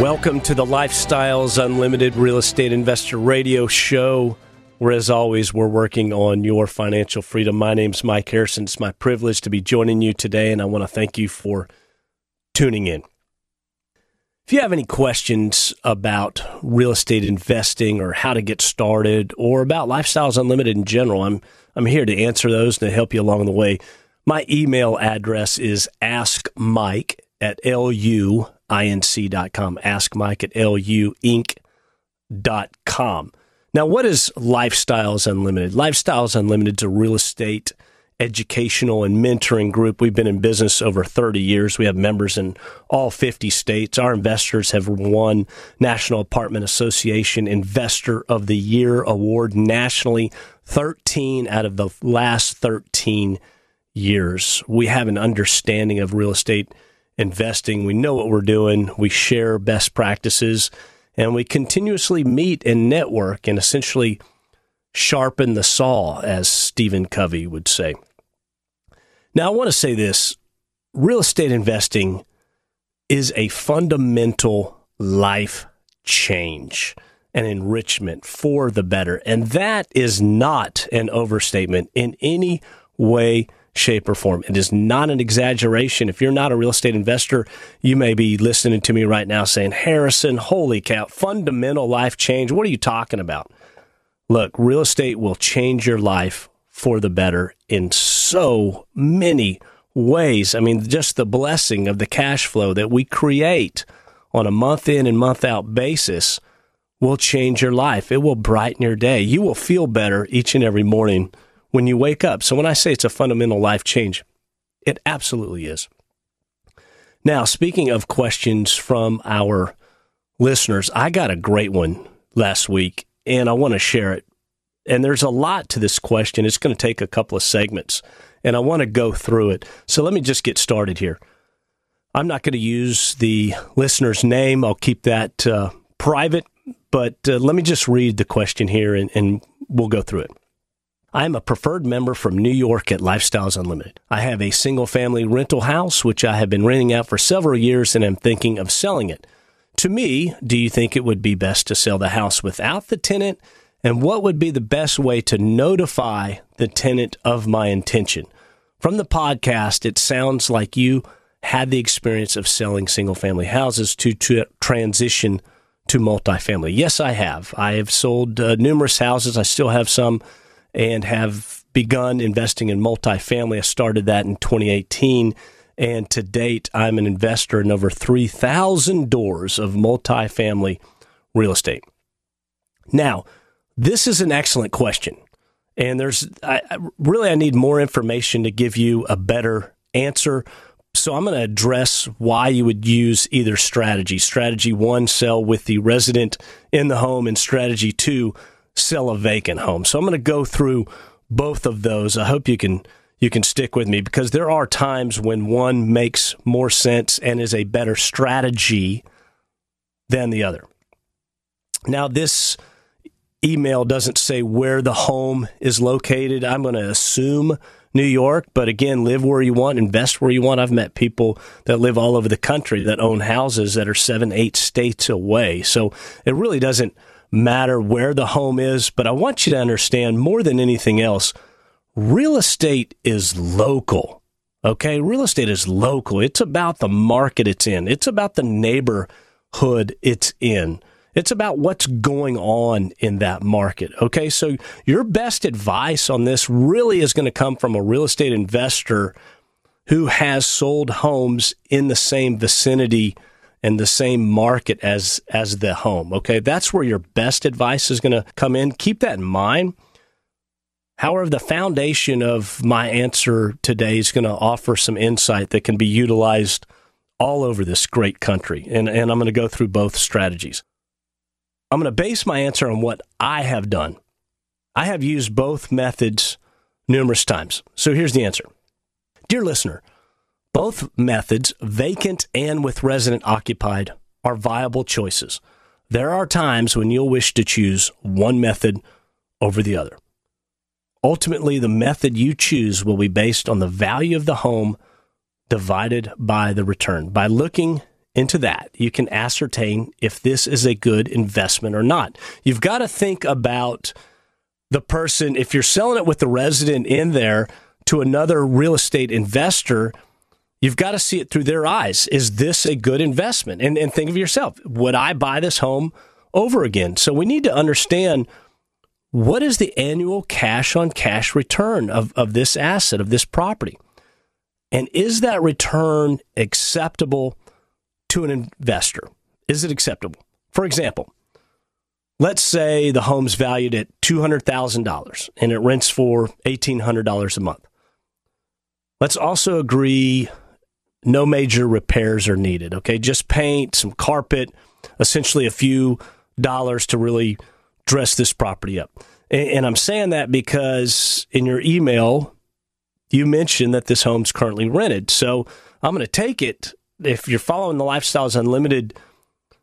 Welcome to the Lifestyles Unlimited Real Estate Investor Radio Show, where, as always, we're working on your financial freedom. My name's Mike Harrison. It's my privilege to be joining you today, and I want to thank you for tuning in. If you have any questions about real estate investing or how to get started or about Lifestyles Unlimited in general, I'm I'm here to answer those and to help you along the way. My email address is askmike at luinc.com. Ask Mike at luinc.com. Now, what is Lifestyles Unlimited? Lifestyles Unlimited is a real estate educational and mentoring group. We've been in business over 30 years. We have members in all 50 states. Our investors have won National Apartment Association Investor of the Year award nationally 13 out of the last 13 years. We have an understanding of real estate investing. We know what we're doing. We share best practices and we continuously meet and network and essentially sharpen the saw, as Stephen Covey would say. Now, I want to say this real estate investing is a fundamental life change and enrichment for the better. And that is not an overstatement in any way, shape, or form. It is not an exaggeration. If you're not a real estate investor, you may be listening to me right now saying, Harrison, holy cow, fundamental life change. What are you talking about? Look, real estate will change your life for the better in so many ways. I mean, just the blessing of the cash flow that we create on a month in and month out basis will change your life. It will brighten your day. You will feel better each and every morning when you wake up. So when I say it's a fundamental life change, it absolutely is. Now, speaking of questions from our listeners, I got a great one last week and I want to share it and there's a lot to this question. It's going to take a couple of segments, and I want to go through it. So let me just get started here. I'm not going to use the listener's name, I'll keep that uh, private, but uh, let me just read the question here and, and we'll go through it. I am a preferred member from New York at Lifestyles Unlimited. I have a single family rental house, which I have been renting out for several years and am thinking of selling it. To me, do you think it would be best to sell the house without the tenant and what would be the best way to notify the tenant of my intention? From the podcast, it sounds like you had the experience of selling single family houses to, to transition to multifamily. Yes, I have. I have sold uh, numerous houses. I still have some and have begun investing in multifamily. I started that in 2018. And to date, I'm an investor in over 3,000 doors of multifamily real estate. Now, this is an excellent question. And there's I, really, I need more information to give you a better answer. So I'm going to address why you would use either strategy. Strategy one, sell with the resident in the home, and strategy two, sell a vacant home. So I'm going to go through both of those. I hope you can you can stick with me because there are times when one makes more sense and is a better strategy than the other. Now this email doesn't say where the home is located. I'm going to assume New York, but again, live where you want, invest where you want. I've met people that live all over the country that own houses that are seven, eight states away. So it really doesn't matter where the home is, but I want you to understand more than anything else, real estate is local. Okay. Real estate is local. It's about the market it's in. It's about the neighborhood it's in. It's about what's going on in that market. Okay. So your best advice on this really is going to come from a real estate investor who has sold homes in the same vicinity and the same market as, as the home. Okay. That's where your best advice is going to come in. Keep that in mind. However, the foundation of my answer today is going to offer some insight that can be utilized all over this great country. And, and I'm going to go through both strategies. I'm going to base my answer on what I have done. I have used both methods numerous times. So here's the answer Dear listener, both methods, vacant and with resident occupied, are viable choices. There are times when you'll wish to choose one method over the other. Ultimately, the method you choose will be based on the value of the home divided by the return. By looking into that, you can ascertain if this is a good investment or not. You've got to think about the person, if you're selling it with the resident in there to another real estate investor, you've got to see it through their eyes. Is this a good investment? And, and think of yourself would I buy this home over again? So we need to understand what is the annual cash on cash return of, of this asset, of this property? And is that return acceptable to an investor? Is it acceptable? For example, let's say the home's valued at $200,000 and it rents for $1,800 a month. Let's also agree no major repairs are needed, okay? Just paint, some carpet, essentially a few dollars to really dress this property up. And, I'm saying that because in your email, you mentioned that this home's currently rented. So I'm going to take it. If you're following the Lifestyles Unlimited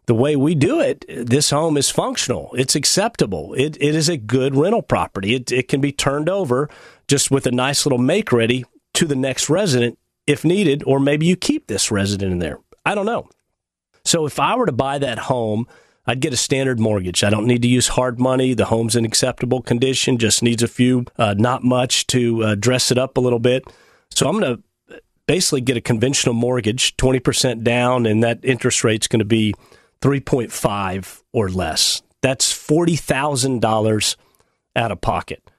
the way we do it, this home is functional. It's acceptable. It, it is a good rental property. It, it can be turned over just with a nice little make ready to the next resident if needed, or maybe you keep this resident in there. I don't know. So if I were to buy that home, I'd get a standard mortgage. I don't need to use hard money. The home's in acceptable condition, just needs a few, uh, not much to uh, dress it up a little bit. So I'm going to basically get a conventional mortgage, 20% down, and that interest rate's going to be 3.5 or less. That's $40,000 out of pocket.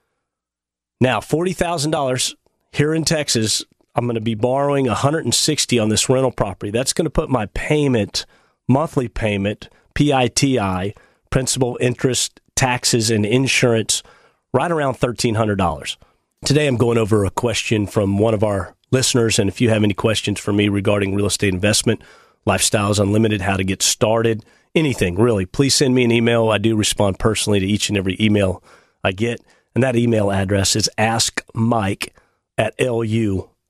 Now, $40,000 here in Texas, I'm going to be borrowing 160 on this rental property. That's going to put my payment, monthly payment, PITI, principal, interest, taxes, and insurance, right around $1,300. Today, I'm going over a question from one of our listeners. And if you have any questions for me regarding real estate investment, Lifestyles Unlimited, how to get started, anything really, please send me an email. I do respond personally to each and every email I get. And that email address is askmike at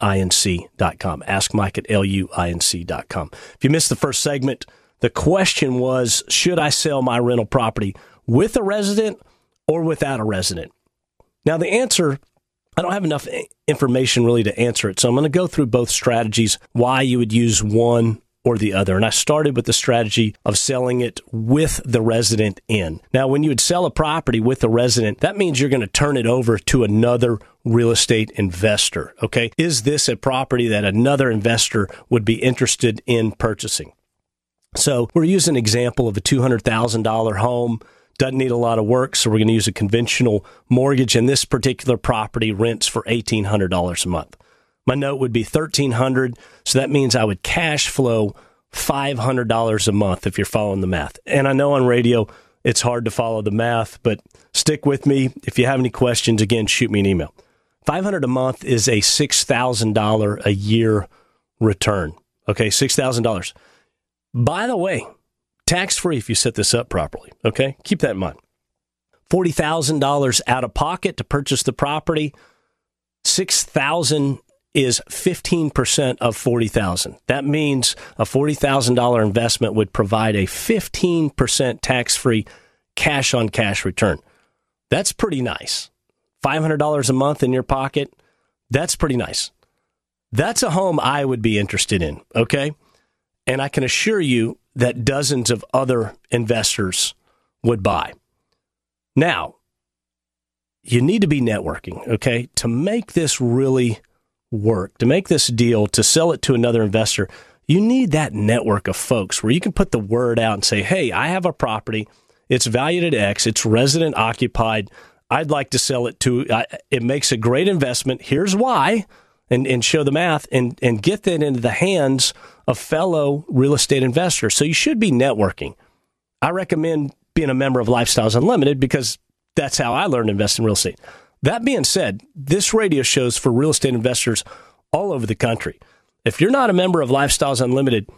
luinc.com. Ask Mike at luinc.com. If you missed the first segment, the question was Should I sell my rental property with a resident or without a resident? Now, the answer I don't have enough information really to answer it. So I'm going to go through both strategies, why you would use one or the other. And I started with the strategy of selling it with the resident in. Now, when you would sell a property with a resident, that means you're going to turn it over to another real estate investor. Okay. Is this a property that another investor would be interested in purchasing? So we're using an example of a $200,000 home. Doesn't need a lot of work, so we're going to use a conventional mortgage. And this particular property rents for $1,800 a month. My note would be 1300 so that means I would cash flow $500 a month if you're following the math. And I know on radio it's hard to follow the math, but stick with me. If you have any questions, again, shoot me an email. 500 a month is a $6,000 a year return. Okay, $6,000. By the way, tax free if you set this up properly. Okay, keep that in mind. $40,000 out of pocket to purchase the property. 6000 is 15% of 40,000. That means a $40,000 investment would provide a 15% tax-free cash on cash return. That's pretty nice. $500 a month in your pocket, that's pretty nice. That's a home I would be interested in, okay? And I can assure you that dozens of other investors would buy. Now, you need to be networking, okay? To make this really work, to make this deal, to sell it to another investor, you need that network of folks where you can put the word out and say, hey, I have a property. It's valued at X. It's resident occupied. I'd like to sell it to, uh, it makes a great investment. Here's why. And, and show the math and, and get that into the hands of fellow real estate investors. So you should be networking. I recommend being a member of Lifestyles Unlimited because that's how I learned to invest in real estate. That being said, this radio shows for real estate investors all over the country. If you're not a member of Lifestyles Unlimited,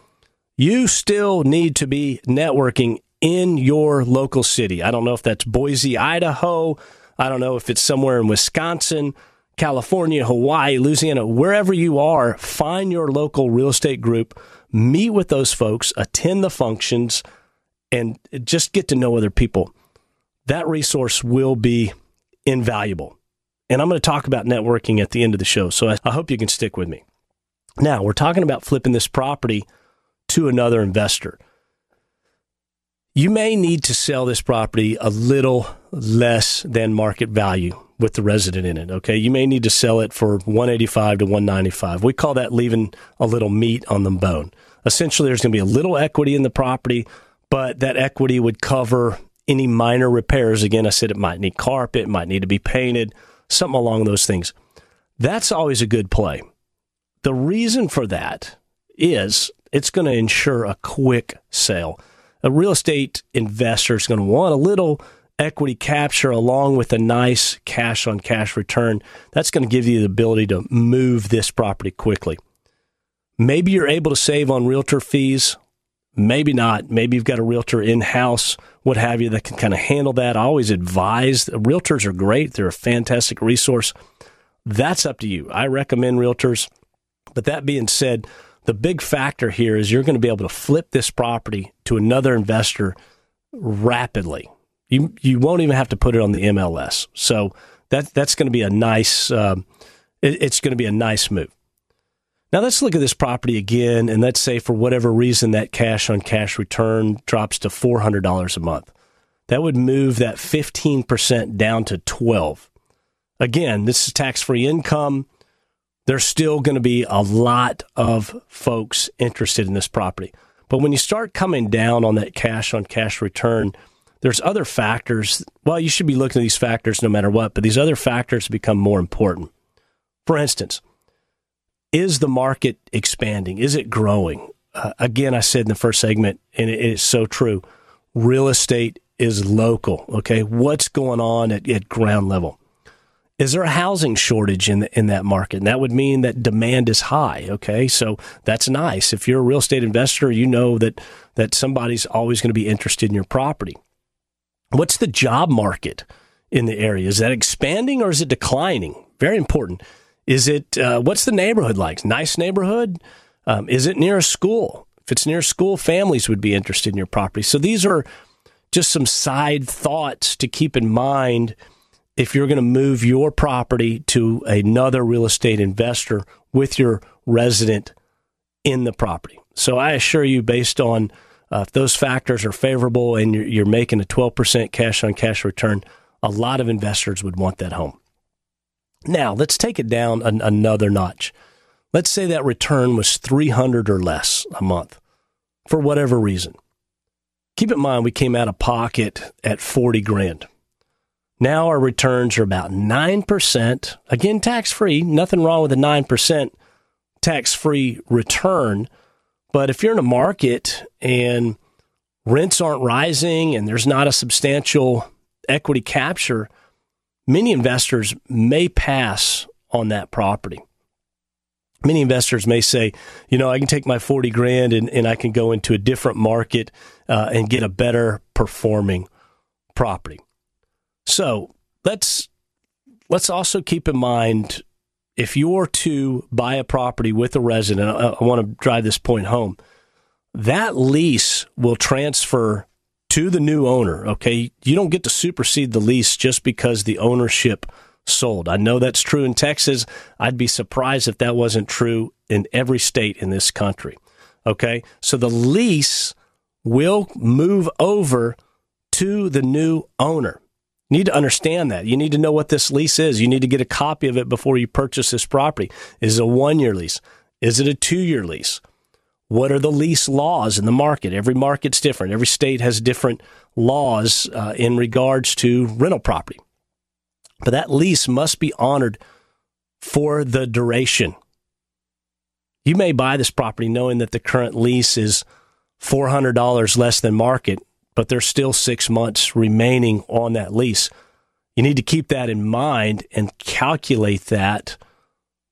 you still need to be networking in your local city. I don't know if that's Boise, Idaho. I don't know if it's somewhere in Wisconsin, California, Hawaii, Louisiana, wherever you are, find your local real estate group, meet with those folks, attend the functions, and just get to know other people. That resource will be invaluable. And I'm going to talk about networking at the end of the show. So I hope you can stick with me. Now, we're talking about flipping this property to another investor. You may need to sell this property a little less than market value with the resident in it. Okay. You may need to sell it for 185 to 195. We call that leaving a little meat on the bone. Essentially, there's going to be a little equity in the property, but that equity would cover any minor repairs. Again, I said it might need carpet, might need to be painted, something along those things. That's always a good play. The reason for that is it's going to ensure a quick sale. A real estate investor is going to want a little equity capture along with a nice cash on cash return. That's going to give you the ability to move this property quickly. Maybe you're able to save on realtor fees. Maybe not. Maybe you've got a realtor in house, what have you, that can kind of handle that. I always advise realtors are great. They're a fantastic resource. That's up to you. I recommend realtors. But that being said, the big factor here is you're going to be able to flip this property to another investor rapidly. You you won't even have to put it on the MLS. So that that's going to be a nice um, it, it's going to be a nice move. Now let's look at this property again, and let's say for whatever reason that cash on cash return drops to four hundred dollars a month. That would move that fifteen percent down to twelve. Again, this is tax free income there's still going to be a lot of folks interested in this property. But when you start coming down on that cash on cash return, there's other factors. Well, you should be looking at these factors no matter what, but these other factors become more important. For instance, is the market expanding? Is it growing? Uh, again, I said in the first segment, and it is so true real estate is local. Okay. What's going on at, at ground level? Is there a housing shortage in the, in that market? And that would mean that demand is high. Okay, so that's nice. If you're a real estate investor, you know that that somebody's always going to be interested in your property. What's the job market in the area? Is that expanding or is it declining? Very important. Is it uh, what's the neighborhood like? Nice neighborhood? Um, is it near a school? If it's near school, families would be interested in your property. So these are just some side thoughts to keep in mind if you're going to move your property to another real estate investor with your resident in the property. So I assure you, based on uh, if those factors are favorable and you're, you're making a 12% cash on cash return, a lot of investors would want that home. Now, let's take it down an, another notch. Let's say that return was 300 or less a month for whatever reason. Keep in mind, we came out of pocket at 40 grand. Now our returns are about 9%. Again, tax free. Nothing wrong with a 9% tax free return. But if you're in a market and rents aren't rising and there's not a substantial equity capture, many investors may pass on that property. Many investors may say, you know, I can take my 40 grand and, and I can go into a different market uh, and get a better performing property. So let's let's also keep in mind if you're to buy a property with a resident, I, I want to drive this point home. That lease will transfer to the new owner. Okay, you don't get to supersede the lease just because the ownership sold. I know that's true in Texas. I'd be surprised if that wasn't true in every state in this country. Okay, so the lease will move over to the new owner You need to understand that. You need to know what this lease is. You need to get a copy of it before you purchase this property. Is it a one year lease? Is it a two year lease? What are the lease laws in the market? Every market's different. Every state has different laws uh, in regards to rental property. But that lease must be honored for the duration. You may buy this property knowing that the current lease is $400 less than market but there's still six months remaining on that lease. You need to keep that in mind and calculate that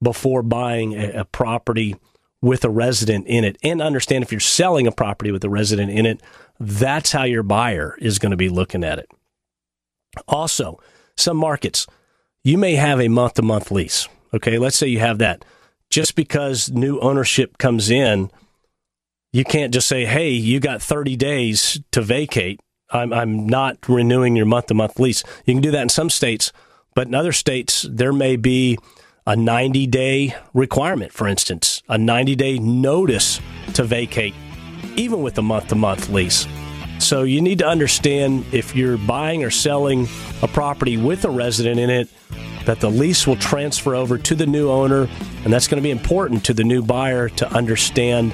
before buying a, a property with a resident in it and understand if you're selling a property with a resident in it, that's how your buyer is going to be looking at it. Also, some markets, you may have a month to month lease. Okay, let's say you have that. Just because new ownership comes in, you can't just say, hey, you got 30 days to vacate. I'm, I'm not renewing your month to month lease. You can do that in some states, but in other states, there may be a 90 day requirement, for instance, a 90 day notice to vacate, even with a month to month lease. So you need to understand if you're buying or selling a property with a resident in it, that the lease will transfer over to the new owner, and that's going to be important to the new buyer to understand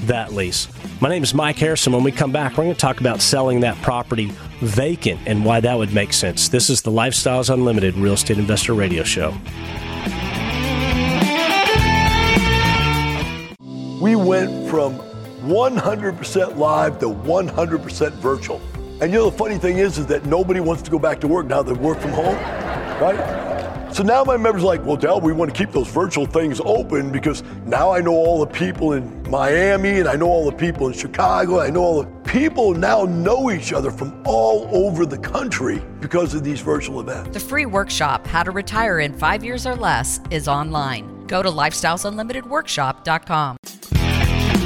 that lease. My name is Mike Harrison. When we come back, we're going to talk about selling that property vacant and why that would make sense. This is the Lifestyles Unlimited Real Estate Investor Radio Show. We went from 100% live to 100% virtual. And you know the funny thing is, is that nobody wants to go back to work now that they work from home, right? So now my members are like, well, Del, we want to keep those virtual things open because now I know all the people in Miami and I know all the people in Chicago. I know all the people now know each other from all over the country because of these virtual events. The free workshop, How to Retire in Five Years or Less, is online. Go to lifestylesunlimitedworkshop.com.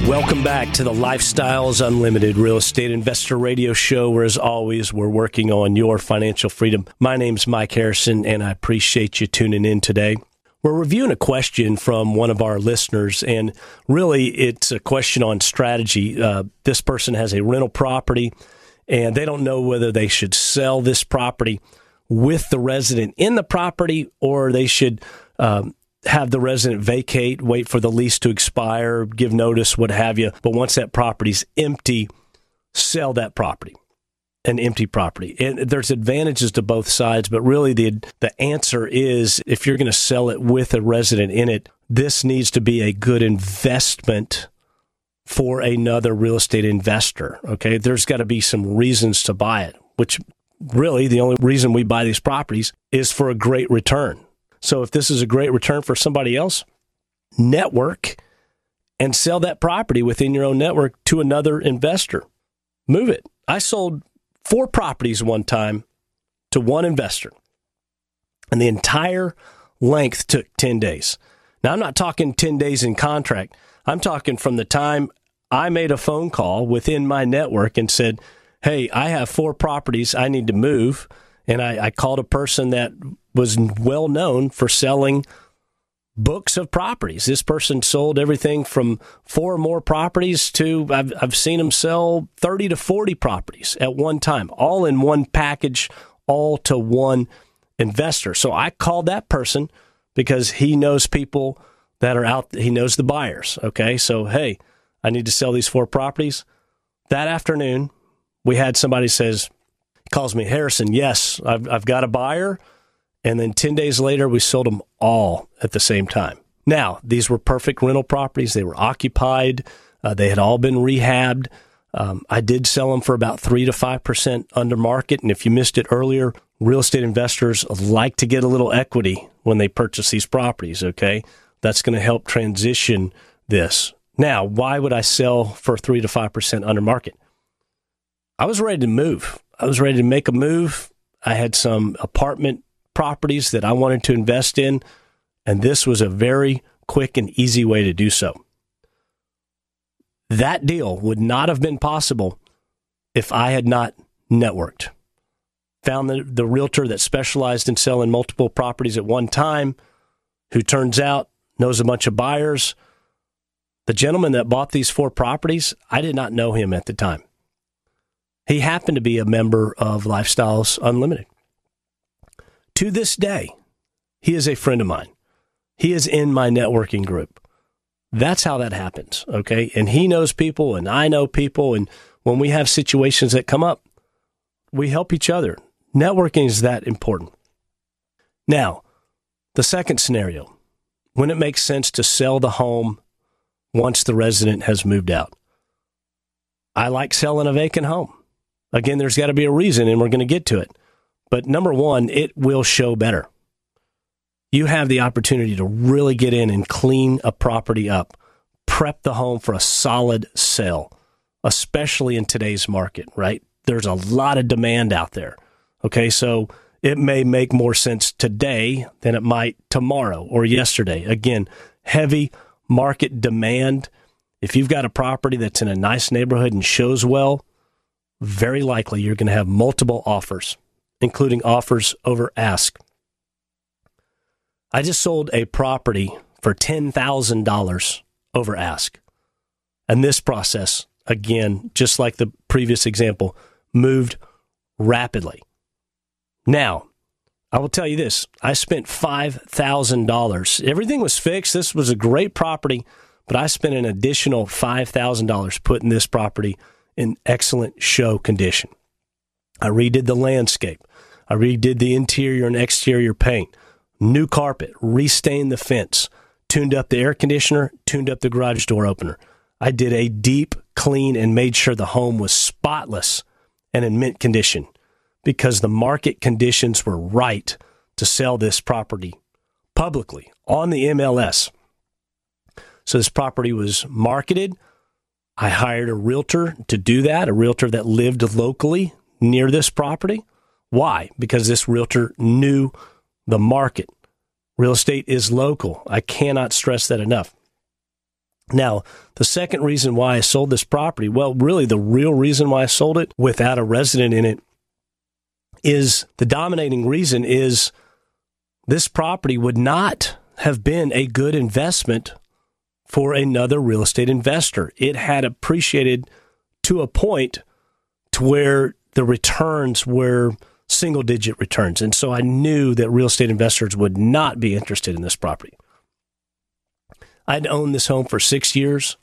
Welcome back to the Lifestyles Unlimited Real Estate Investor Radio Show, where, as always, we're working on your financial freedom. My name's Mike Harrison, and I appreciate you tuning in today. We're reviewing a question from one of our listeners, and really it's a question on strategy. Uh, this person has a rental property, and they don't know whether they should sell this property with the resident in the property or they should um, have the resident vacate, wait for the lease to expire, give notice, what have you. But once that property's empty, sell that property, an empty property. And there's advantages to both sides, but really the the answer is if you're going to sell it with a resident in it, this needs to be a good investment for another real estate investor. Okay, there's got to be some reasons to buy it, which really the only reason we buy these properties is for a great return. So if this is a great return for somebody else, network and sell that property within your own network to another investor. Move it. I sold four properties one time to one investor, and the entire length took 10 days. Now, I'm not talking 10 days in contract. I'm talking from the time I made a phone call within my network and said, Hey, I have four properties I need to move. And I, I called a person that was well known for selling books of properties. This person sold everything from four or more properties to I've, I've seen him sell 30 to 40 properties at one time, all in one package, all to one investor. So I called that person because he knows people that are out, he knows the buyers. Okay. So, hey, I need to sell these four properties. That afternoon, we had somebody says, calls me Harrison. Yes, I've, I've got a buyer. And then 10 days later, we sold them all at the same time. Now, these were perfect rental properties. They were occupied. Uh, they had all been rehabbed. Um, I did sell them for about 3 to 5% under market. And if you missed it earlier, real estate investors like to get a little equity when they purchase these properties, okay? That's going to help transition this. Now, why would I sell for 3 to 5% under market? I was ready to move. I was ready to make a move. I had some apartment properties that I wanted to invest in, and this was a very quick and easy way to do so. That deal would not have been possible if I had not networked. Found the, the realtor that specialized in selling multiple properties at one time, who turns out knows a bunch of buyers. The gentleman that bought these four properties, I did not know him at the time. He happened to be a member of Lifestyles Unlimited to this day, he is a friend of mine. He is in my networking group. That's how that happens. Okay. And he knows people and I know people. And when we have situations that come up, we help each other. Networking is that important. Now, the second scenario, when it makes sense to sell the home once the resident has moved out. I like selling a vacant home. Again, there's got to be a reason, and we're going to get to it. But number one, it will show better. You have the opportunity to really get in and clean a property up, prep the home for a solid sale, especially in today's market, right? There's a lot of demand out there. Okay, so it may make more sense today than it might tomorrow or yesterday. Again, heavy market demand. If you've got a property that's in a nice neighborhood and shows well, very likely you're going to have multiple offers, including offers over ask. I just sold a property for $10,000 over ask. And this process, again, just like the previous example, moved rapidly. Now, I will tell you this I spent $5,000. Everything was fixed. This was a great property, but I spent an additional $5,000 putting this property in excellent show condition. I redid the landscape. I redid the interior and exterior paint, new carpet, restained the fence, tuned up the air conditioner, tuned up the garage door opener. I did a deep clean and made sure the home was spotless and in mint condition because the market conditions were right to sell this property publicly on the MLS. So this property was marketed. I hired a realtor to do that, a realtor that lived locally near this property. Why? Because this realtor knew the market. Real estate is local. I cannot stress that enough. Now, the second reason why I sold this property, well, really the real reason why I sold it without a resident in it is the dominating reason is this property would not have been a good investment for another real estate investor. It had appreciated to a point to where the returns were single digit returns. And so I knew that real estate investors would not be interested in this property. I'd owned this home for six years.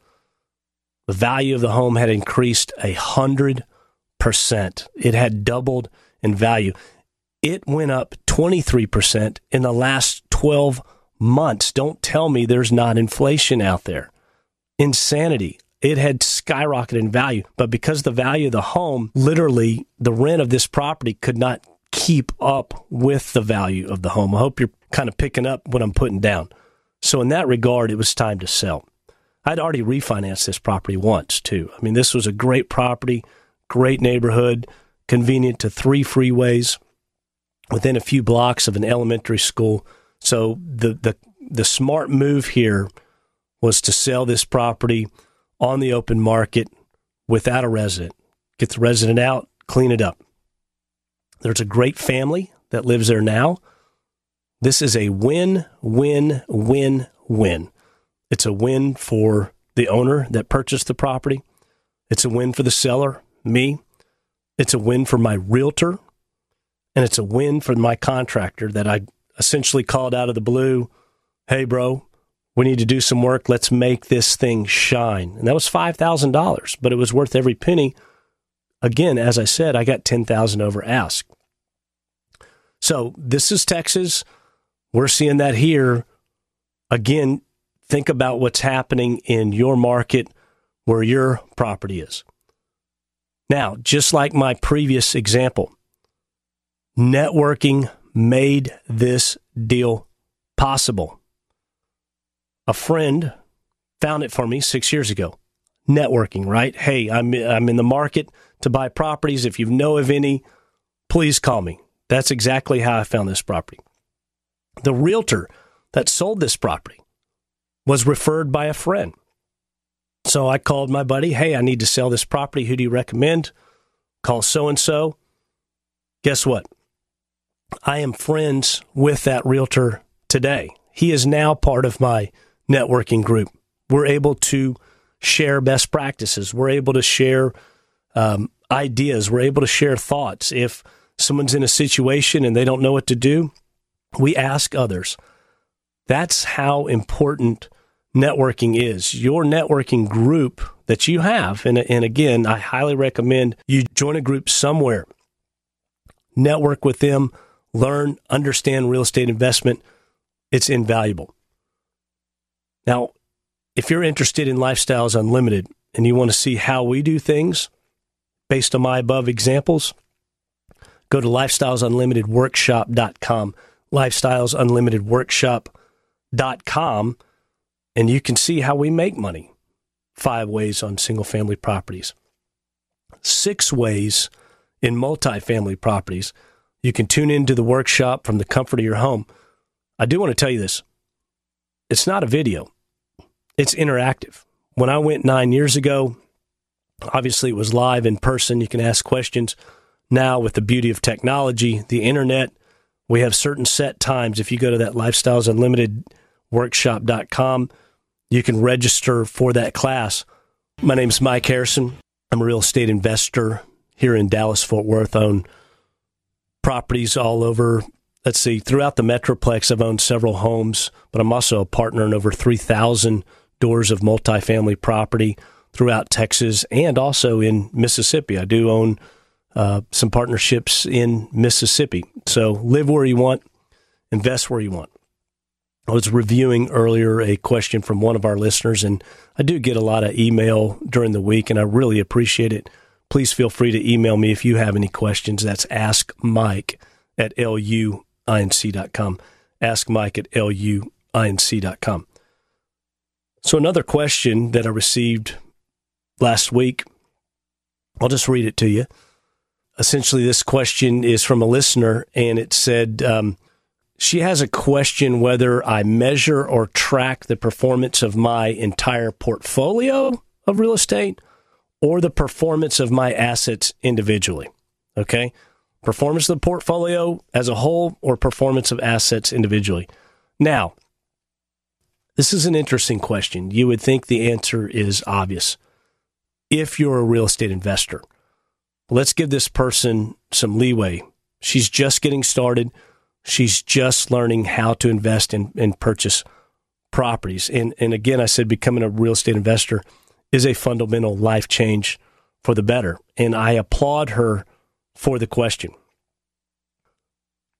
The value of the home had increased a hundred percent. It had doubled in value. It went up 23% in the last 12 months. Don't tell me there's not inflation out there. Insanity. It had skyrocketed in value, but because the value of the home, literally the rent of this property could not keep up with the value of the home. I hope you're kind of picking up what I'm putting down. So in that regard, it was time to sell. I'd already refinanced this property once too. I mean, this was a great property, great neighborhood, convenient to three freeways, within a few blocks of an elementary school. So the the the smart move here was to sell this property on the open market without a resident. Get the resident out, clean it up. There's a great family that lives there now. This is a win, win, win, win. It's a win for the owner that purchased the property. It's a win for the seller, me. It's a win for my realtor. And it's a win for my contractor that I essentially called out of the blue Hey, bro, we need to do some work. Let's make this thing shine. And that was $5,000, but it was worth every penny. Again, as I said, I got 10,000 over ask. So this is Texas. We're seeing that here. Again, think about what's happening in your market where your property is. Now, just like my previous example, networking made this deal possible. A friend found it for me six years ago. Networking, right? Hey, I'm I'm in the market to buy properties. If you know of any, please call me. That's exactly how I found this property. The realtor that sold this property was referred by a friend. So I called my buddy, hey, I need to sell this property. Who do you recommend? Call so and so. Guess what? I am friends with that realtor today. He is now part of my networking group. We're able to share best practices. We're able to share um, ideas. We're able to share thoughts. If someone's in a situation and they don't know what to do, we ask others. That's how important networking is. Your networking group that you have, and, and again, I highly recommend you join a group somewhere, network with them, learn, understand real estate investment. It's invaluable. Now, if you're interested in Lifestyles Unlimited and you want to see how we do things based on my above examples, go to lifestylesunlimitedworkshop.com, lifestylesunlimitedworkshop.com, and you can see how we make money. five ways on single family properties, six ways in multifamily properties. You can tune into the workshop from the comfort of your home. I do want to tell you this it's not a video, it's interactive. When I went nine years ago, obviously it was live in person. You can ask questions. Now, with the beauty of technology, the internet, we have certain set times. If you go to that Lifestyles Unlimited workshop.com, you can register for that class. My name is Mike Harrison. I'm a real estate investor here in Dallas, Fort Worth. own properties all over. Let's see, throughout the Metroplex, I've owned several homes, but I'm also a partner in over 3,000 doors of multifamily property throughout Texas and also in Mississippi. I do own uh, some partnerships in Mississippi. So live where you want, invest where you want. I was reviewing earlier a question from one of our listeners, and I do get a lot of email during the week, and I really appreciate it. Please feel free to email me if you have any questions. That's Ask Mike at luinc.com. Ask Mike at luinc.com. So, another question that I received last week, I'll just read it to you. Essentially, this question is from a listener, and it said, um, she has a question whether I measure or track the performance of my entire portfolio of real estate or the performance of my assets individually. Okay. Performance of the portfolio as a whole or performance of assets individually. Now, this is an interesting question. You would think the answer is obvious if you're a real estate investor. Let's give this person some leeway. She's just getting started she's just learning how to invest in and purchase properties. And and again, I said becoming a real estate investor is a fundamental life change for the better. And I applaud her for the question.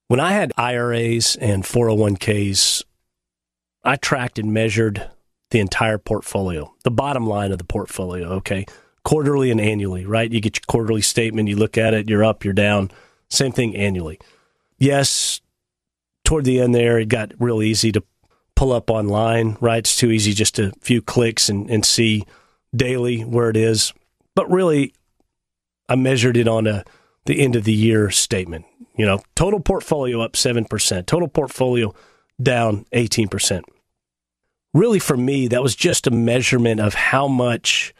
When I had IRAs and 401ks, I tracked and measured the entire portfolio, the bottom line of the portfolio, okay? Quarterly and annually, right? You get your quarterly statement, you look at it, you're up, you're down. Same thing annually. Yes, toward the end there, it got real easy to pull up online, right? It's too easy just a few clicks and, and see daily where it is. But really, I measured it on a the end of the year statement. You know, total portfolio up 7%, total portfolio down 18%. Really, for me, that was just a measurement of how much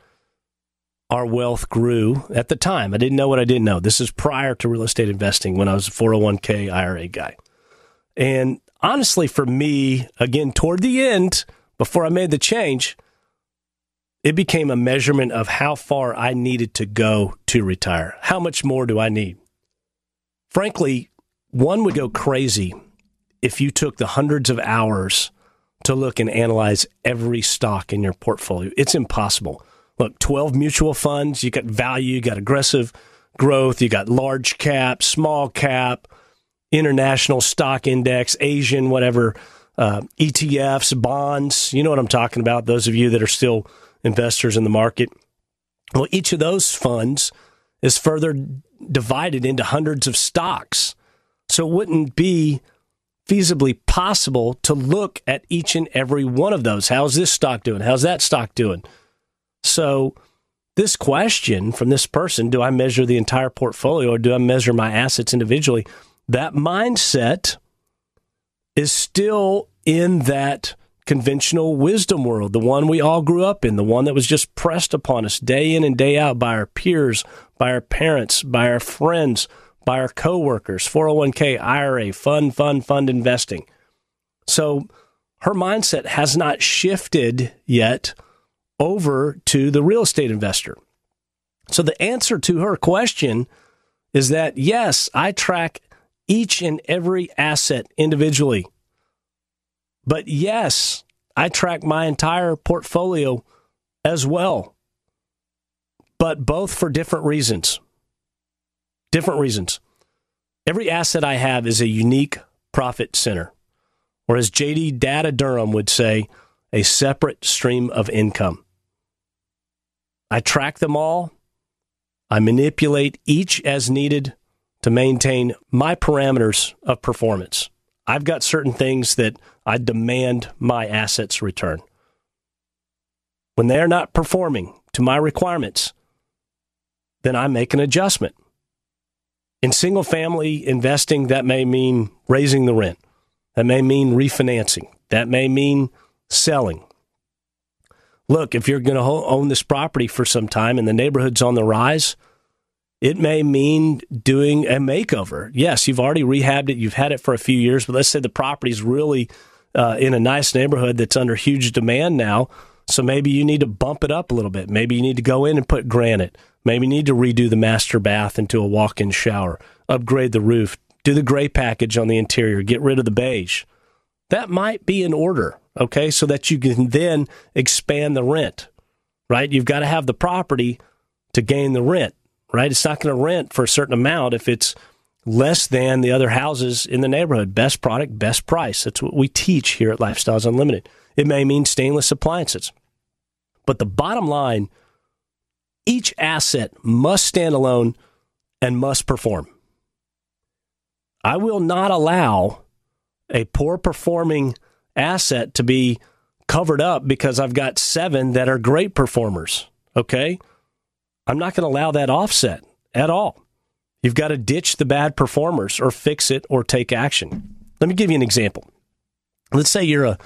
our wealth grew at the time. I didn't know what I didn't know. This is prior to real estate investing when I was a 401k IRA guy. And honestly, for me, again, toward the end, before I made the change, it became a measurement of how far I needed to go to retire. How much more do I need? Frankly, one would go crazy if you took the hundreds of hours to look and analyze every stock in your portfolio. It's impossible. Look, 12 mutual funds, you got value, you got aggressive growth, you got large cap, small cap, international stock index, Asian, whatever, uh, ETFs, bonds. You know what I'm talking about, those of you that are still investors in the market. Well, each of those funds is further divided into hundreds of stocks. So it wouldn't be feasibly possible to look at each and every one of those. How's this stock doing? How's that stock doing? So, this question from this person do I measure the entire portfolio or do I measure my assets individually? that mindset is still in that conventional wisdom world, the one we all grew up in, the one that was just pressed upon us day in and day out by our peers, by our parents, by our friends, by our coworkers, 401k, IRA, fund, fund, fund investing. So her mindset has not shifted yet over to the real estate investor. So the answer to her question is that yes, I track each and every asset individually. But yes, I track my entire portfolio as well, but both for different reasons. Different reasons. Every asset I have is a unique profit center, or as JD Data Durham would say, a separate stream of income. I track them all. I manipulate each as needed to maintain my parameters of performance. I've got certain things that I demand my assets return. when they're not performing to my requirements, then I make an adjustment. In single family investing, that may mean raising the rent. That may mean refinancing. That may mean selling. Look, if you're going to own this property for some time and the neighborhood's on the rise, it may mean doing a makeover. Yes, you've already rehabbed it, you've had it for a few years, but let's say the property's really uh, in a nice neighborhood that's under huge demand now. So maybe you need to bump it up a little bit. Maybe you need to go in and put granite. Maybe you need to redo the master bath into a walk in shower, upgrade the roof, do the gray package on the interior, get rid of the beige. That might be in order, okay, so that you can then expand the rent, right? You've got to have the property to gain the rent right? It's not going to rent for a certain amount if it's less than the other houses in the neighborhood. Best product, best price. That's what we teach here at Lifestyles Unlimited. It may mean stainless appliances. But the bottom line each asset must stand alone and must perform. I will not allow a poor performing asset to be covered up because I've got seven that are great performers. Okay. I'm not going to allow that offset at all. You've got to ditch the bad performers or fix it or take action. Let me give you an example. Let's say you're a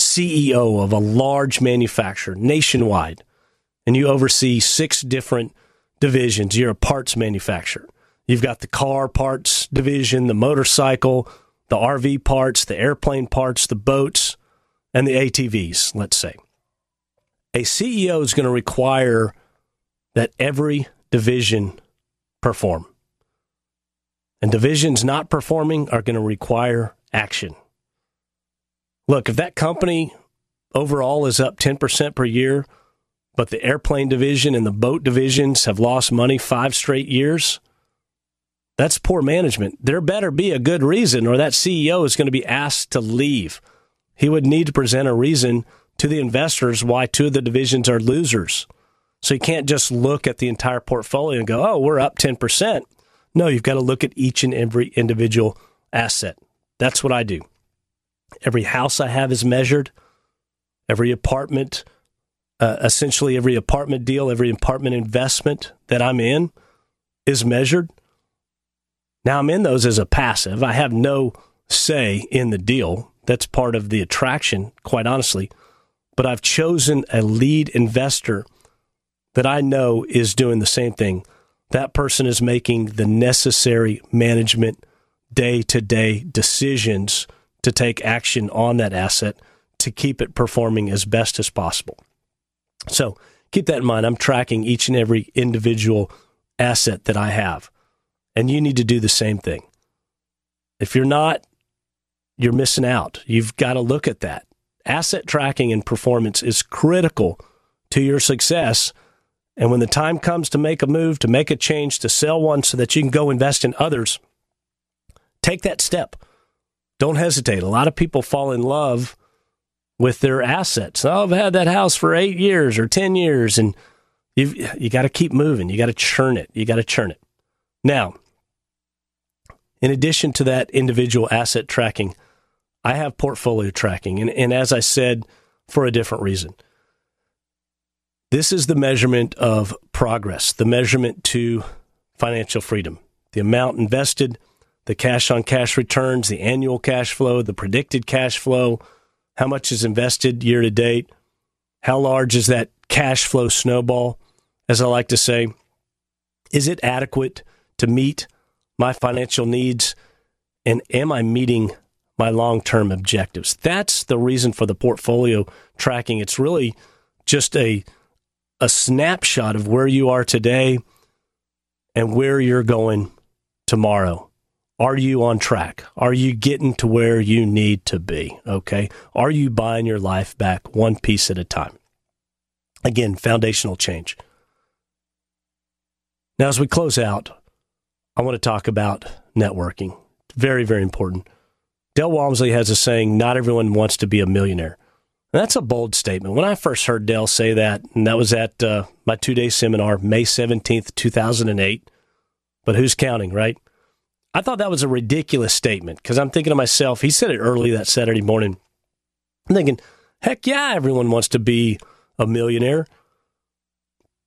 CEO of a large manufacturer nationwide and you oversee six different divisions. You're a parts manufacturer. You've got the car parts division, the motorcycle, the RV parts, the airplane parts, the boats, and the ATVs, let's say. A CEO is going to require that every division perform. And divisions not performing are going to require action. Look, if that company overall is up 10% per year, but the airplane division and the boat divisions have lost money five straight years, that's poor management. There better be a good reason, or that CEO is going to be asked to leave. He would need to present a reason to the investors why two of the divisions are losers. So you can't just look at the entire portfolio and go, oh, we're up 10%. No, you've got to look at each and every individual asset. That's what I do. Every house I have is measured, every apartment, uh, essentially every apartment deal, every apartment investment that I'm in is measured. Now I'm in those as a passive. I have no say in the deal. That's part of the attraction, quite honestly. But I've chosen a lead investor that I know is doing the same thing. That person is making the necessary management day to day decisions to take action on that asset to keep it performing as best as possible. So keep that in mind. I'm tracking each and every individual asset that I have. And you need to do the same thing. If you're not, you're missing out. You've got to look at that. Asset tracking and performance is critical to your success and when the time comes to make a move, to make a change, to sell one so that you can go invest in others, take that step. Don't hesitate. A lot of people fall in love with their assets. Oh, I've had that house for eight years or 10 years, and you've, you got to keep moving. You got to churn it. You got to churn it. Now, in addition to that individual asset tracking, I have portfolio tracking. And, and as I said, for a different reason. This is the measurement of progress, the measurement to financial freedom. The amount invested, the cash on cash returns, the annual cash flow, the predicted cash flow, how much is invested year to date, how large is that cash flow snowball, as I like to say. Is it adequate to meet my financial needs? And am I meeting my long term objectives? That's the reason for the portfolio tracking. It's really just a a snapshot of where you are today and where you're going tomorrow. Are you on track? Are you getting to where you need to be? Okay. Are you buying your life back one piece at a time? Again, foundational change. Now, as we close out, I want to talk about networking. Very, very important. Del Walmsley has a saying not everyone wants to be a millionaire. That's a bold statement. When I first heard Del say that, and that was at uh, my two day seminar, May 17th, 2008. But who's counting, right? I thought that was a ridiculous statement because I'm thinking to myself, he said it early that Saturday morning. I'm thinking, heck yeah, everyone wants to be a millionaire.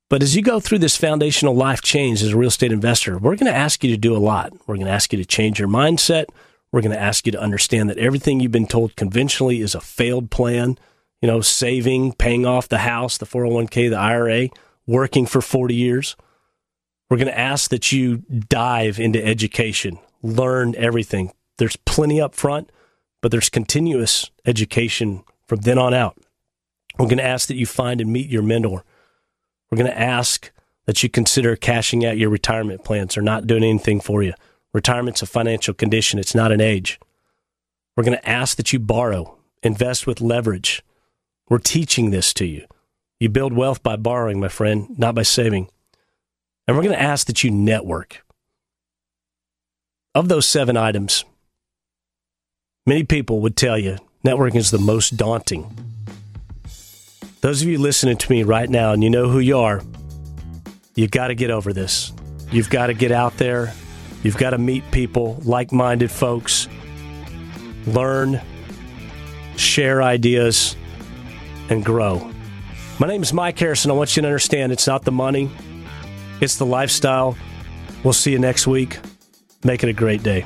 But as you go through this foundational life change as a real estate investor, we're going to ask you to do a lot. We're going to ask you to change your mindset. We're going to ask you to understand that everything you've been told conventionally is a failed plan. You know, saving, paying off the house, the 401k, the IRA, working for 40 years. We're going to ask that you dive into education, learn everything. There's plenty up front, but there's continuous education from then on out. We're going to ask that you find and meet your mentor. We're going to ask that you consider cashing out your retirement plans or not doing anything for you. Retirement's a financial condition, it's not an age. We're going to ask that you borrow, invest with leverage. We're teaching this to you. You build wealth by borrowing, my friend, not by saving. And we're going to ask that you network. Of those seven items, many people would tell you networking is the most daunting. Those of you listening to me right now and you know who you are, you've got to get over this. You've got to get out there You've got to meet people, like minded folks, learn, share ideas, and grow. My name is Mike Harrison. I want you to understand it's not the money, it's the lifestyle. We'll see you next week. Make it a great day.